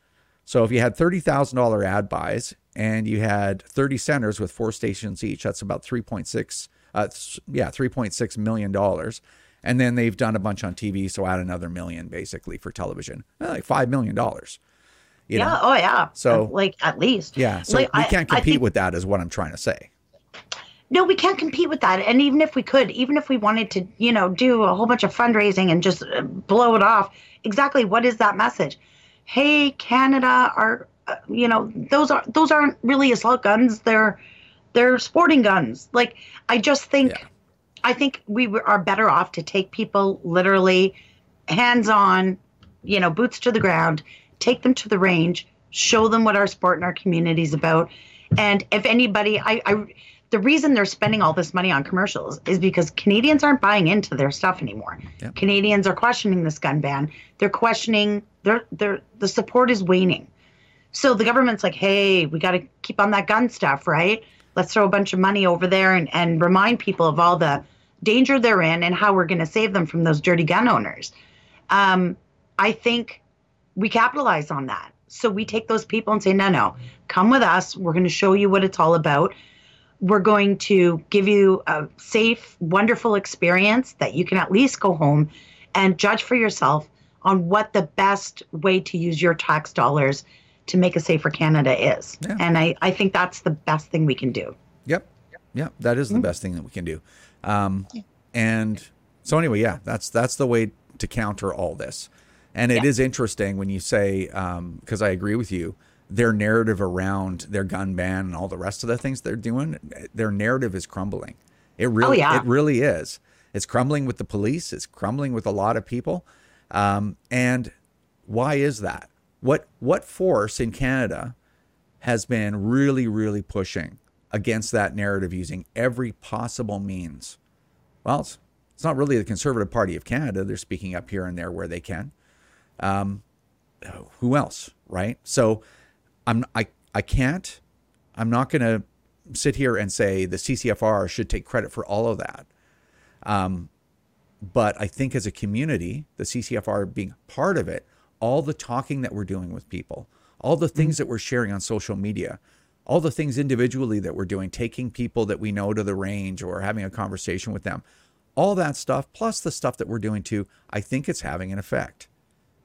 So if you had $30,000 ad buys and you had 30 centers with four stations each, that's about 3.6 uh, yeah, 3.6 million dollars. And then they've done a bunch on TV, so add another million basically for television. Like 5 million dollars. yeah, know? oh yeah. So like at least. Yeah, so like, we can't compete think, with that is what I'm trying to say. No, we can't compete with that. And even if we could, even if we wanted to, you know, do a whole bunch of fundraising and just uh, blow it off, exactly what is that message? hey, Canada are, uh, you know, those are those aren't really assault guns. They're they're sporting guns. Like I just think, yeah. I think we are better off to take people literally hands on, you know, boots to the ground, take them to the range, show them what our sport and our community is about. And if anybody, I, I, the reason they're spending all this money on commercials is because Canadians aren't buying into their stuff anymore. Yep. Canadians are questioning this gun ban. They're questioning their their the support is waning. So the government's like, hey, we got to keep on that gun stuff, right? Let's throw a bunch of money over there and, and remind people of all the danger they're in and how we're going to save them from those dirty gun owners. Um, I think we capitalize on that. So we take those people and say, no, no, come with us. We're going to show you what it's all about. We're going to give you a safe, wonderful experience that you can at least go home and judge for yourself on what the best way to use your tax dollars to make a safer Canada is. Yeah. And I, I think that's the best thing we can do. Yep. Yep. That is the Mm-hmm. best thing that we can do. Um, and so anyway, yeah, that's that's the way to counter all this. And it Yeah. is interesting when you say, because I agree with you, their narrative around their gun ban and all the rest of the things they're doing, their narrative is crumbling. It really, yeah. it really is. It's crumbling with the police. It's crumbling with a lot of people. Um, and why is that? What what force in Canada has been really, really pushing against that narrative using every possible means. Well, it's, it's not really the Conservative Party of Canada. They're speaking up here and there where they can. Um, who else, right? So I'm I I can't. I'm not going to sit here and say the CCFR should take credit for all of that. Um, but I think as a community, the CCFR being part of it, all the talking that we're doing with people, all the things that we're sharing on social media, all the things individually that we're doing, taking people that we know to the range or having a conversation with them, all that stuff, plus the stuff that we're doing too, I think it's having an effect.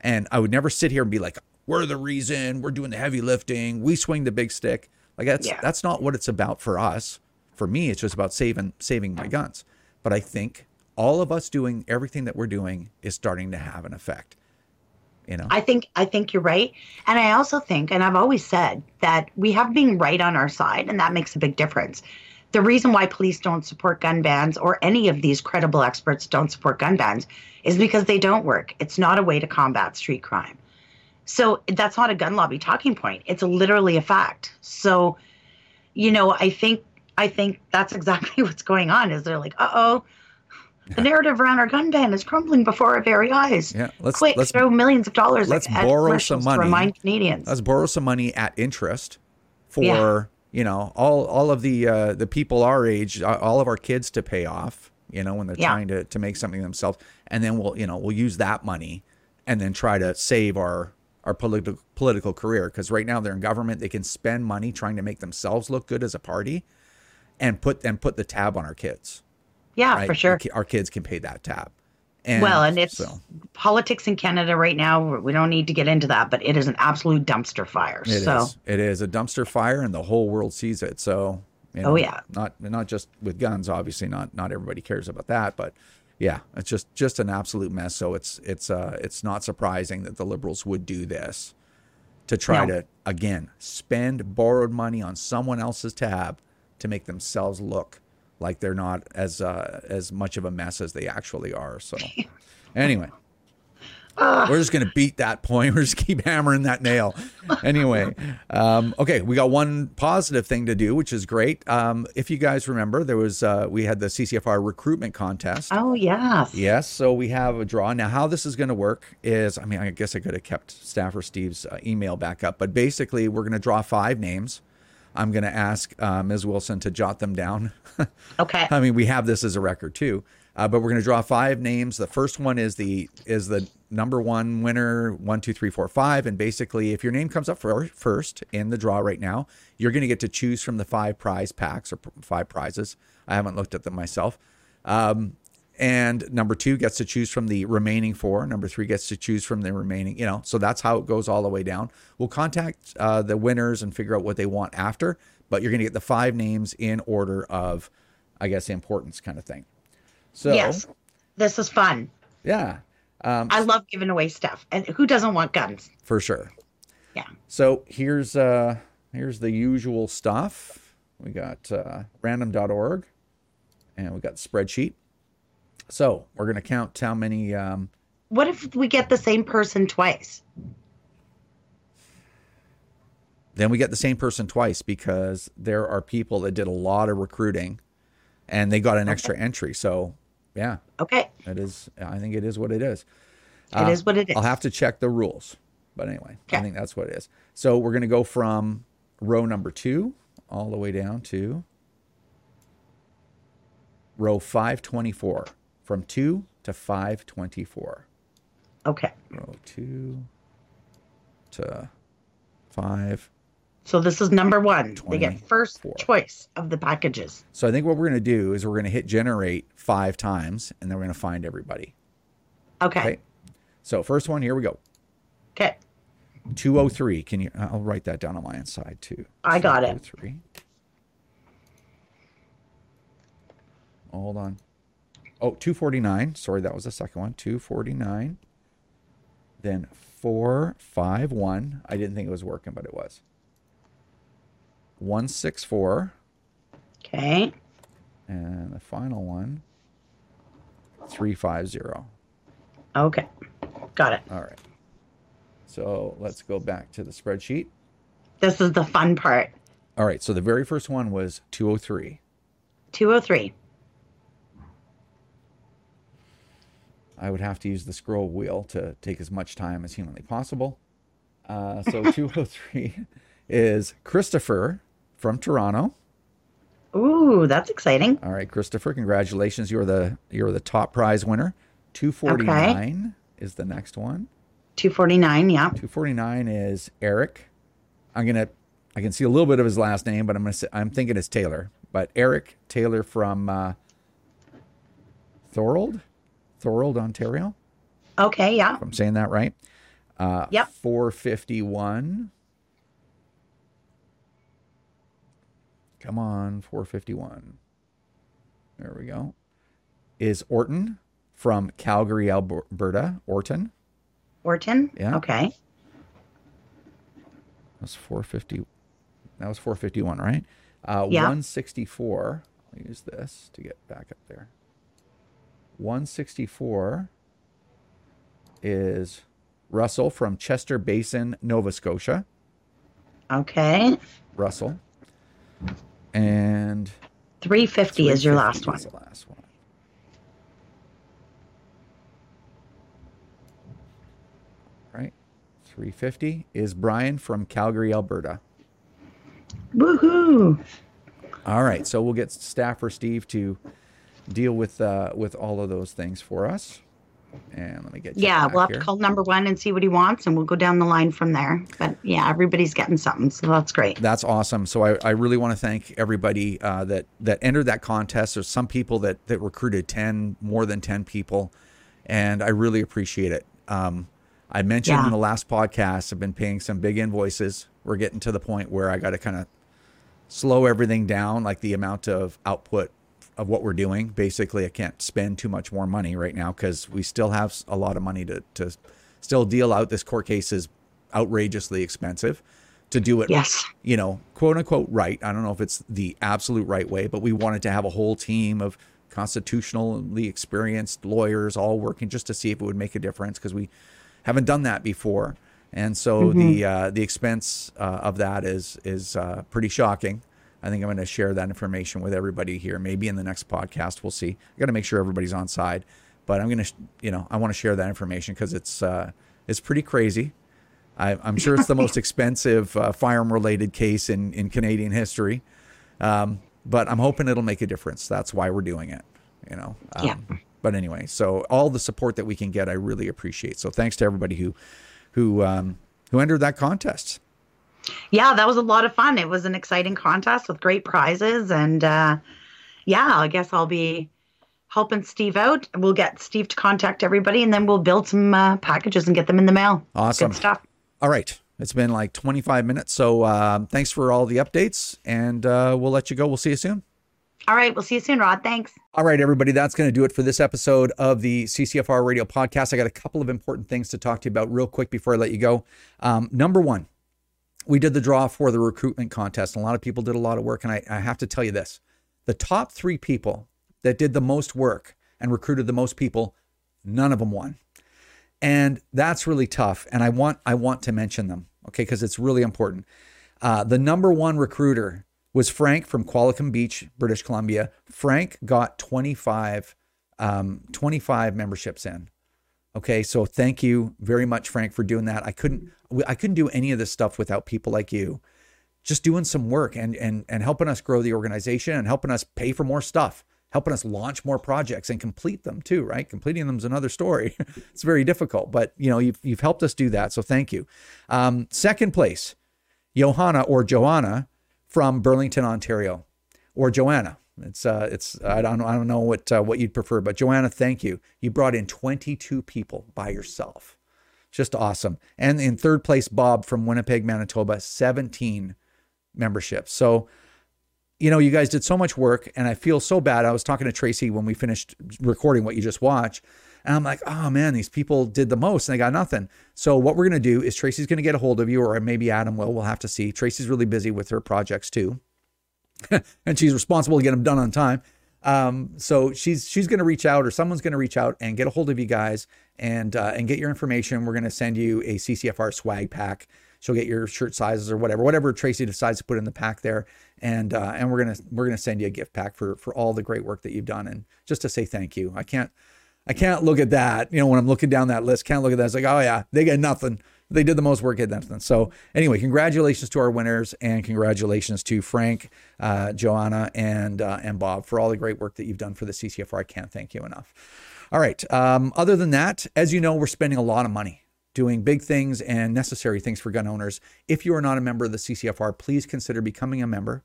And I would never sit here and be like, we're the reason, we're doing the heavy lifting, we swing the big stick. Like that's Yeah. that's not what it's about for us. For me, it's just about saving saving my guns. But I think all of us doing everything that we're doing is starting to have an effect. You know? I think I think you're right, and I also think, and I've always said that we have being right on our side, and that makes a big difference. The reason why police don't support gun bans, or any of these credible experts don't support gun bans, is because they don't work. It's not a way to combat street crime. So that's not a gun lobby talking point. It's literally a fact. So, you know, I think I think that's exactly what's going on. Is they're like, uh oh, the narrative around our gun ban is crumbling before our very eyes. Yeah, let's- quick let's- throw millions of dollars. let's at borrow some money. to remind Canadians. Let's borrow some money at interest for Yeah. you know all all of the uh, the people our age, all of our kids to pay off. You know when they're Yeah. trying to to make something themselves, and then we'll you know we'll use that money and then try to save our our political political career because right now they're in government. They can spend money trying to make themselves look good as a party, and put and put the tab on our kids. yeah, Right? for sure. Our kids can pay that tab. And Well, and it's so politics in Canada right now. We don't need to get into that, but it is an absolute dumpster fire. It is. so It is a dumpster fire, and the whole world sees it. So, you oh, know, Oh, yeah. not not just with guns. Obviously, not not everybody cares about that, but yeah, it's just just an absolute mess. So it's it's uh it's not surprising that the liberals would do this to try No. to again spend borrowed money on someone else's tab to make themselves look like they're not as uh, as much of a mess as they actually are. So, anyway. We're just going to beat that point. We're just keep hammering that nail. Anyway, um, okay, we got one positive thing to do, which is great. Um, if you guys remember, there was uh, we had the CCFR recruitment contest. oh yes, Yes, so we have a draw. Now, how this is going to work is I mean, I guess I could have kept Staffer Steve's uh, email back up, but basically, we're going to draw five names. I'm going to ask uh, Ms. Wilson to jot them down. okay, I mean, we have this as a record too, uh, but we're going to draw five names. The first one is the is the number one winner, one, two, three, four, five, and basically, if your name comes up for, first in the draw right now, you're going to get to choose from the five prize packs or five prizes. I haven't looked at them myself. Um, and number two gets to choose from the remaining four. Number three gets to choose from the remaining, you know, so that's how it goes all the way down. We'll contact uh, the winners and figure out what they want after, but you're going to get the five names in order of, I guess, importance kind of thing. So, yes, this is fun. yeah, um, I love giving away stuff, and who doesn't want guns? for sure. Yeah, So here's uh here's the usual stuff. We got uh, random.org and we got spreadsheet. So we're going to count how many. Um, What if we get the same person twice? then we get the same person twice because there are people that did a lot of recruiting and they got an extra entry. So, yeah, Okay. it is. I think it is what it is. It is uh, what it is. I'll have to check the rules. But anyway, I think that's what it is. So we're going to go from row number two all the way down to row 524 from two to 524. Okay. Row two to five. So this is number one. They get first 24. choice of the packages. So I think what we're going to do is we're going to hit generate five times and then we're going to find everybody. Okay. Okay. So first one, here we go. Okay. 203. Can you? I'll write that down on my inside too. I got it. 203. Hold on. Oh, 249. Sorry, that was the second one. 249. Then 451. I didn't think it was working, but it was. 164. Okay. And the final one, 350. Okay. Got it. All right. So let's go back to the spreadsheet. This is the fun part. All right. So the very first one was 203. 203. I would have to use the scroll wheel to take as much time as humanly possible. Uh, so 203 is Christopher from Toronto. Ooh, that's exciting. All right, Christopher, congratulations. You're the you're the top prize winner. 249 is the next one. 249. Yeah. 249 is Eric. I'm gonna I can see a little bit of his last name, but I'm gonna say, I'm thinking it's Taylor. But Eric Taylor from uh, Thorold, Thorold, Ontario. Okay. Yeah. If I'm saying that right. Uh, Yep. 451. Come on, 451. There we go. Is Orton from Calgary, Alberta. Orton. Orton. Yeah. Okay. That's 450. That was 451, right? Uh, Yeah. 164. I'll use this to get back up there. 164 is Russell from Chester Basin, Nova Scotia. Okay. Russell. And 350 is your last 350 one. the last one. Right. 350 is Brian from Calgary, Alberta. Woohoo. All right, so we'll get staffer Steve to deal with uh, with all of those things for us. And let me get Yeah, we'll have here. to call number one and see what he wants, and we'll go down the line from there. But yeah, everybody's getting something, so that's great. That's awesome. So I, I really want to thank everybody uh, that that entered that contest. There's some people that that recruited ten more than ten people, and I really appreciate it. Um, I mentioned Yeah. in the last podcast I've been paying some big invoices. We're getting to the point where I got to kind of slow everything down, like the amount of output of what we're doing. Basically, I can't spend too much more money right now because we still have a lot of money to to still deal out. This court case is outrageously expensive to do it Yes. you know, quote unquote right. I don't know if it's the absolute right way, but we wanted to have a whole team of constitutionally experienced lawyers all working just to see if it would make a difference because we haven't done that before. And so the uh, the expense uh, of that is is uh, pretty shocking. I think I'm going to share that information with everybody here. Maybe in the next podcast, we'll see. I got to make sure everybody's on side, but I'm going to, you know, I want to share that information because it's uh, it's pretty crazy. I, I'm sure it's the most expensive uh, firearm related case in, in Canadian history. Um, but I'm hoping it'll make a difference. That's why we're doing it, you know? Um, Yeah. But anyway, so all the support that we can get, I really appreciate. So thanks to everybody who, who, um, who entered that contest. Yeah, that was a lot of fun. It was an exciting contest with great prizes. And uh, yeah, I guess I'll be helping Steve out. We'll get Steve to contact everybody and then we'll build some uh, packages and get them in the mail. Awesome. Good stuff. All right. It's been like 25 minutes. So um, thanks for all the updates and uh, we'll let you go. We'll see you soon. All right. We'll see you soon, Rod. Thanks. All right, everybody, that's going to do it for this episode of the CCFR Radio Podcast. I got a couple of important things to talk to you about real quick before I let you go. Um, number one, we did the draw for the recruitment contest, and a lot of people did a lot of work. And I, I have to tell you this the top three people that did the most work and recruited the most people, none of them won. And that's really tough. And I want I want to mention them, okay, because it's really important. Uh, the number one recruiter was Frank from Qualicum Beach, British Columbia. Frank got 25, um, 25 memberships in. Okay, so thank you very much, Frank, for doing that. I couldn't I couldn't do any of this stuff without people like you, just doing some work and and and helping us grow the organization and helping us pay for more stuff helping us launch more projects and complete them too, right? Completing them is another story. it's very difficult, but you know, you've, you've helped us do that. So thank you. Um, second place, Johanna or Joanna from Burlington, Ontario, or Joanna. It's uh, it's I don't I don't know what uh, what you'd prefer, but Joanna, thank you. You brought in 22 people by yourself, just awesome. And in third place, Bob from Winnipeg, Manitoba, 17 memberships. So you know, you guys did so much work and I feel so bad. I was talking to Tracy when we finished recording what you just watched. And I'm like, oh man, these people did the most and they got nothing. So what we're to do is Tracy's to get a hold of you, or maybe Adam will. We'll have to see. Tracy's really busy with her projects too. and she's responsible to get them done on time. Um, so she's she's going to reach out, or someone's going to reach out and get a hold of you guys and uh, and get your information. We're going to send you a CCFR swag pack she'll get your shirt sizes or whatever, whatever Tracy decides to put in the pack there. And uh, and we're gonna we're gonna send you a gift pack for for all the great work that you've done and just to say thank you. I can't I can't look at that. You know, when I'm looking down that list, can't look at that. It's like, oh yeah, they get nothing. They did the most work, get nothing. So anyway, congratulations to our winners and congratulations to Frank, uh, Joanna, and uh, and Bob for all the great work that you've done for the CCFR. I can't thank you enough. All right. Um, other than that, as you know, we're spending a lot of money doing big things and necessary things for gun owners. If you are not a member of the CCFR, please consider becoming a member.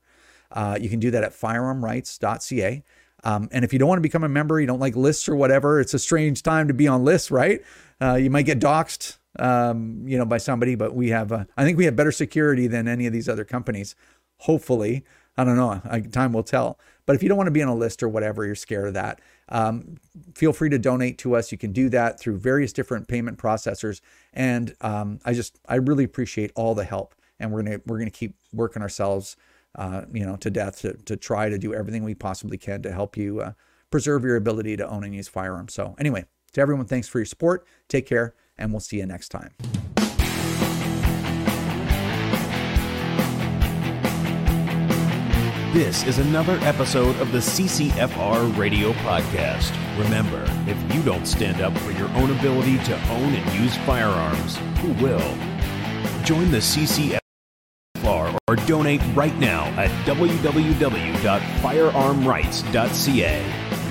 Uh, you can do that at firearmrights.ca. Um, and if you don't want to become a member, you don't like lists or whatever, it's a strange time to be on lists, right? Uh, you might get doxxed, um, you know, by somebody, but we have, uh, I think we have better security than any of these other companies. Hopefully, I don't know. I, time will tell. But if you don't want to be on a list or whatever, you're scared of that, um, feel free to donate to us. You can do that through various different payment processors. And um, I just, I really appreciate all the help. And we're gonna, we're gonna keep working ourselves, uh, you know, to death to, to try to do everything we possibly can to help you uh, preserve your ability to own and use firearms. So anyway, to everyone, thanks for your support. Take care, and we'll see you next time. This is another episode of the CCFR Radio Podcast. Remember, if you don't stand up for your own ability to own and use firearms, who will? Join the CCFR or donate right now at www.firearmrights.ca.